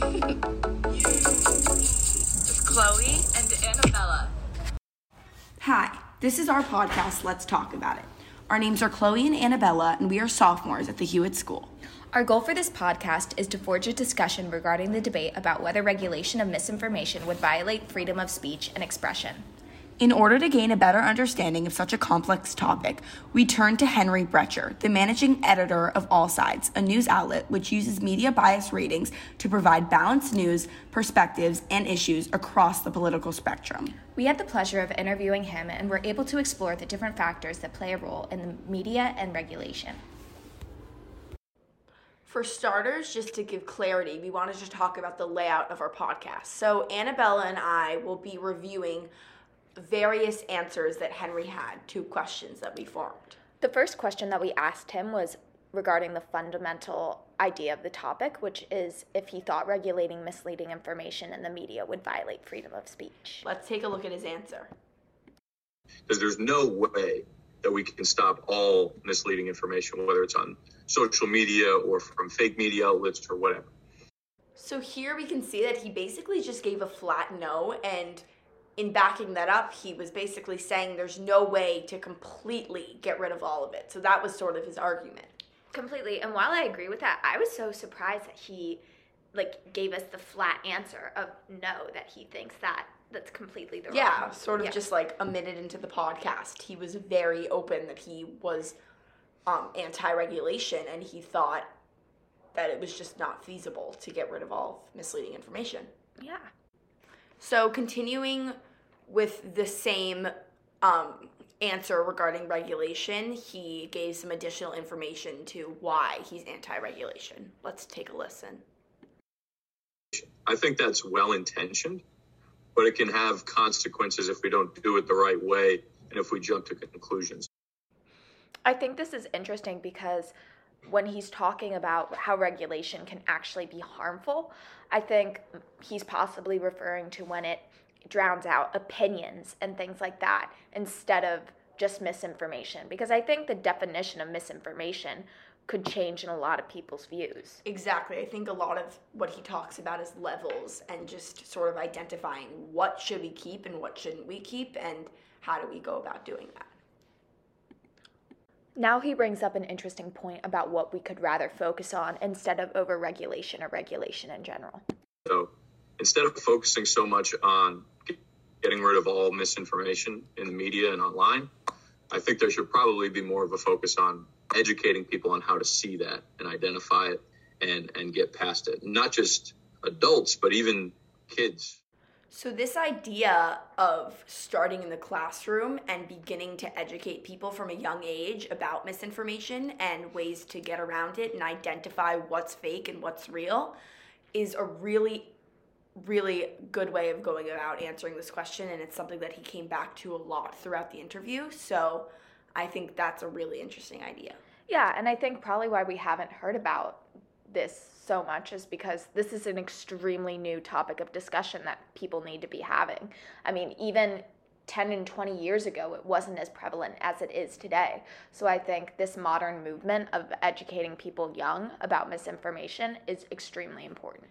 With Chloe and Annabella. Hi, this is our podcast, Let's Talk About It. Our names are Chloe and Annabella, and we are sophomores at the Hewitt School. Our goal for this podcast is to forge a discussion regarding the debate about whether regulation of misinformation would violate freedom of speech and expression. In order to gain a better understanding of such a complex topic, we turn to Henry Brechter, the managing editor of AllSides, a news outlet which uses media bias ratings to provide balanced news, perspectives, and issues across the political spectrum. We had the pleasure of interviewing him and were able to explore the different factors that play a role in the media and regulation. For starters, just to give clarity, we wanted to talk about the layout of our podcast. So, Annabella and I will be reviewing various answers that Henry had to questions that we formed. The first question that we asked him was regarding the fundamental idea of the topic, which is if he thought regulating misleading information in the media would violate freedom of speech. Let's take a look at his answer. Because there's no way that we can stop all misleading information, whether it's on social media or from fake media outlets or whatever. So here we can see that he basically just gave a flat no and in backing that up, he was basically saying there's no way to completely get rid of all of it. So that was sort of his argument. Completely. And while I agree with that, I was so surprised that he like gave us the flat answer of no that he thinks that that's completely the wrong. yeah, wrong. sort of Yeah. just like a minute into the podcast, he was very open that he was um, anti-regulation and he thought that it was just not feasible to get rid of all misleading information. Yeah. So continuing with the same um, answer regarding regulation, he gave some additional information to why he's anti-regulation. Let's take a listen. I think that's well intentioned, but it can have consequences if we don't do it the right way and if we jump to conclusions. I think this is interesting because when he's talking about how regulation can actually be harmful, I think he's possibly referring to when it drowns out opinions and things like that instead of just misinformation. Because I think the definition of misinformation could change in a lot of people's views. Exactly. I think a lot of what he talks about is levels and just sort of identifying what should we keep and what shouldn't we keep and how do we go about doing that. Now he brings up an interesting point about what we could rather focus on instead of overregulation or regulation in general. So instead of focusing so much on getting rid of all misinformation in the media and online, I think there should probably be more of a focus on educating people on how to see that and identify it and, and get past it. Not just adults, but even kids. So, this idea of starting in the classroom and beginning to educate people from a young age about misinformation and ways to get around it and identify what's fake and what's real is a really, really good way of going about answering this question. And it's something that he came back to a lot throughout the interview. So, I think that's a really interesting idea. Yeah, and I think probably why we haven't heard about this so much is because this is an extremely new topic of discussion that people need to be having. I mean, even 10 and 20 years ago, it wasn't as prevalent as it is today. So I think this modern movement of educating people young about misinformation is extremely important.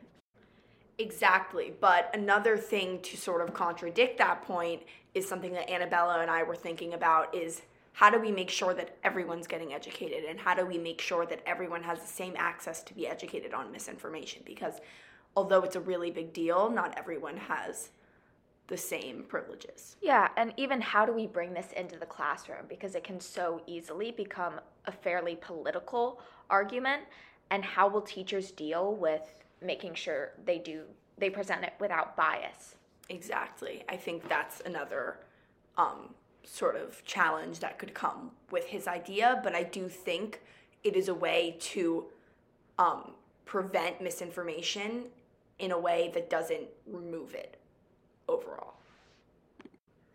Exactly. But another thing to sort of contradict that point is something that Annabella and I were thinking about is how do we make sure that everyone's getting educated and how do we make sure that everyone has the same access to be educated on misinformation because although it's a really big deal, not everyone has the same privileges. Yeah, and even how do we bring this into the classroom because it can so easily become a fairly political argument and how will teachers deal with making sure they do they present it without bias? Exactly. I think that's another um, sort of challenge that could come with his idea, but I do think it is a way to um, prevent misinformation in a way that doesn't remove it overall.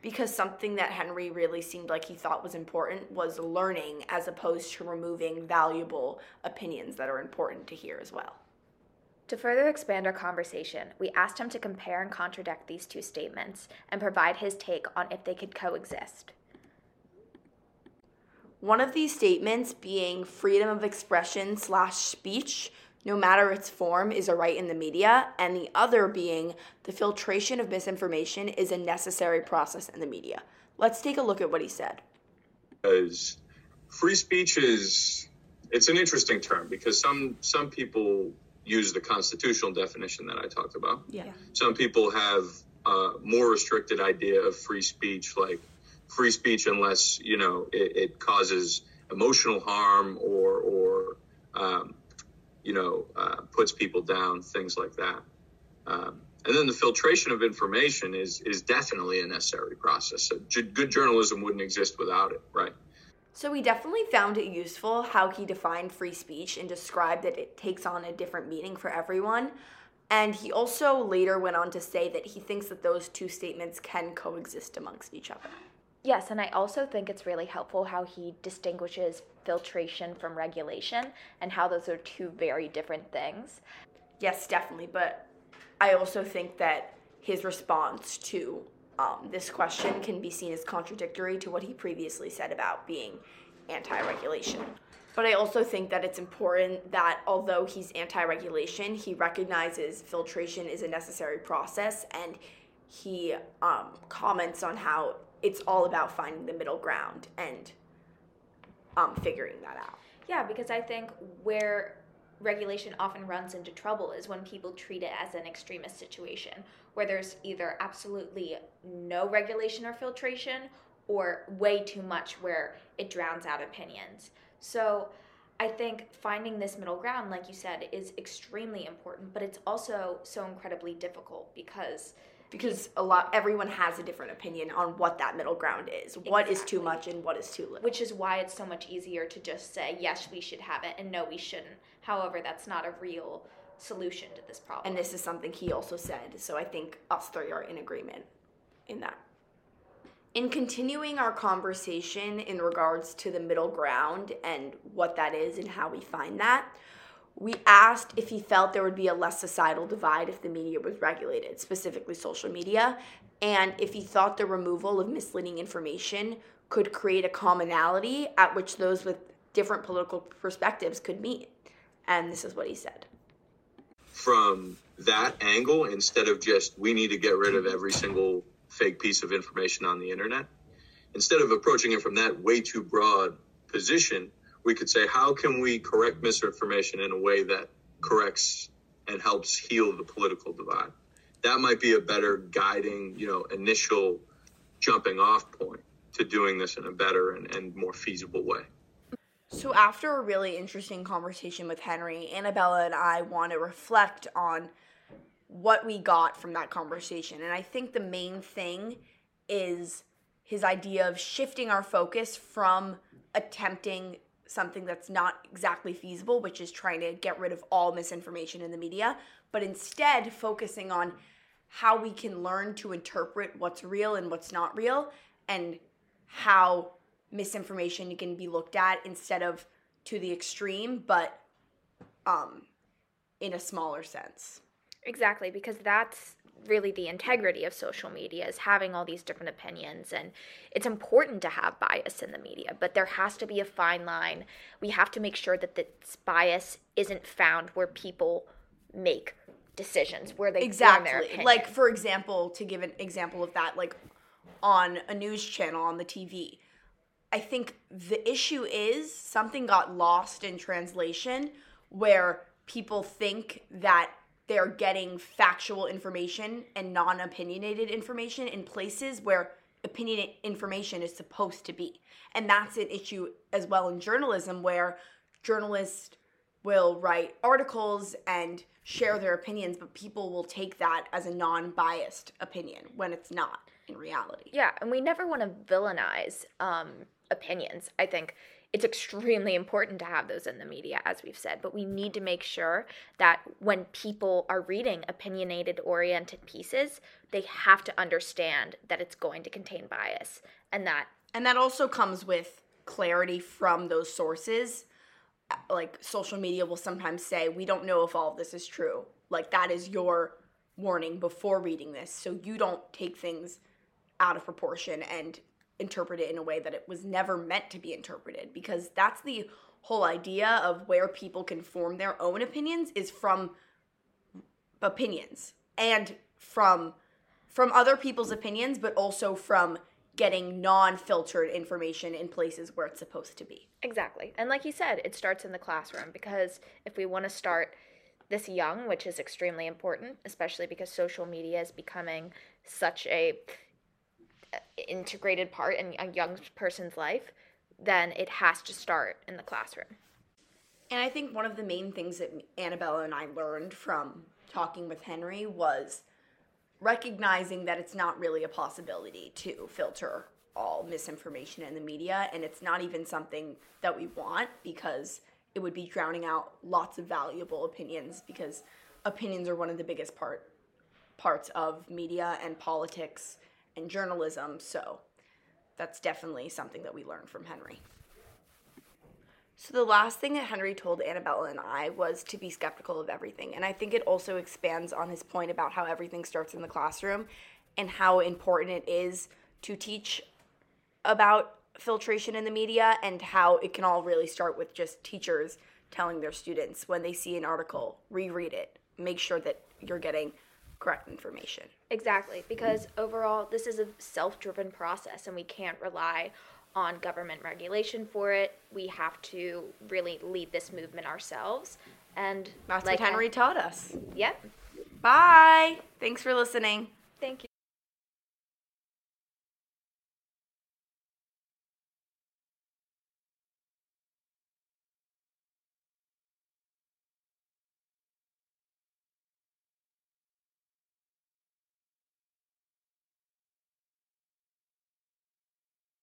Because something that Henry really seemed like he thought was important was learning as opposed to removing valuable opinions that are important to hear as well. To further expand our conversation, we asked him to compare and contradict these two statements and provide his take on if they could coexist. One of these statements being freedom of expression slash speech no matter its form, is a right in the media, and the other being the filtration of misinformation is a necessary process in the media. Let's take a look at what he said. Because free speech is it's an interesting term because some some people use the constitutional definition that I talked about. Yeah. Some people have a more restricted idea of free speech, like free speech unless you know it, it causes emotional harm or or um, you know uh, puts people down, things like that. Um, and then the filtration of information is is definitely a necessary process. So good journalism wouldn't exist without it, right? So we definitely found it useful how he defined free speech and described that it takes on a different meaning for everyone. And he also later went on to say that he thinks that those two statements can coexist amongst each other. Yes, and I also think it's really helpful how he distinguishes filtration from regulation and how those are two very different things. Yes, definitely. But I also think that his response to um, this question can be seen as contradictory to what he previously said about being anti regulation. But I also think that it's important that although he's anti regulation, he recognizes filtration is a necessary process and he um, comments on how it's all about finding the middle ground and um, figuring that out. Yeah, because I think where regulation often runs into trouble is when people treat it as an extremist situation where there's either absolutely no regulation or filtration or way too much where it drowns out opinions. So I think finding this middle ground, like you said, is extremely important, but it's also so incredibly difficult because because a lot everyone has a different opinion on what that middle ground is. What is too much and what is too little. Which is why it's so much easier to just say yes we should have it and no we shouldn't. However that's not a real solution to this problem. And this is something he also said so i think us three are in agreement in that. In continuing our conversation in regards to the middle ground and what that is and how we find that we asked if he felt there would be a less societal divide if the media was regulated, specifically social media, and if he thought the removal of misleading information could create a commonality at which those with different political perspectives could meet. And this is what he said. From that angle, instead of just we need to get rid of every single fake piece of information on the internet, instead of approaching it from that way too broad position, we could say, how can we correct misinformation in a way that corrects and helps heal the political divide? That might be a better guiding, you know, initial jumping off point to doing this in a better and, and more feasible way. So, after a really interesting conversation with Henry, Annabella and I want to reflect on what we got from that conversation. And I think the main thing is his idea of shifting our focus from attempting something that's not exactly feasible, which is trying to get rid of all misinformation in the media, but instead focusing on how we can learn to interpret what's real and what's not real and how misinformation can be looked at instead of to the extreme, but um, in a smaller sense. Exactly, because that's really the integrity of social media is having all these different opinions and it's important to have bias in the media but there has to be a fine line. We have to make sure that this bias isn't found where people make decisions where they exactly. Like for example to give an example of that like on a news channel on the tv i think the issue is something got lost in translation where people think that they're getting factual information and non opinionated information in places where opinionated information is supposed to be. And that's an issue as well in journalism where journalists will write articles and share their opinions, but people will take that as a non biased opinion when it's not in reality. Yeah, and we never want to villainize um, opinions. I think it's extremely important to have those in the media, as we've said, but we need to make sure that when people are reading opinionated oriented pieces, they have to understand that it's going to contain bias and that. And that also comes with clarity from those sources. Like social media will sometimes say, we don't know if all of this is true. Like that is your warning before reading this. So you don't take things out of proportion and interpret it in a way that it was never meant to be interpreted because that's the whole idea of where people can form their own opinions is from opinions and from from other people's opinions but also from getting non-filtered information in places where it's supposed to be. Exactly. And like you said, it starts in the classroom because if we want to start this young, which is extremely important, especially because social media is becoming such a integrated part in a young person's life, then it has to start in the classroom. And I think one of the main things that Annabella and I learned from talking with Henry was recognizing that it's not really a possibility to filter all misinformation in the media and it's not even something that we want because it would be drowning out lots of valuable opinions because opinions are one of the biggest part parts of media and politics and journalism so that's definitely something that we learned from Henry. So the last thing that Henry told Annabella and I was to be skeptical of everything. And I think it also expands on his point about how everything starts in the classroom and how important it is to teach about filtration in the media and how it can all really start with just teachers telling their students when they see an article, reread it, make sure that you're getting correct information. Exactly, because overall, this is a self driven process and we can't rely on government regulation for it. We have to really lead this movement ourselves. And That's like what Henry taught us. Yep. Bye. Thanks for listening. Thank you.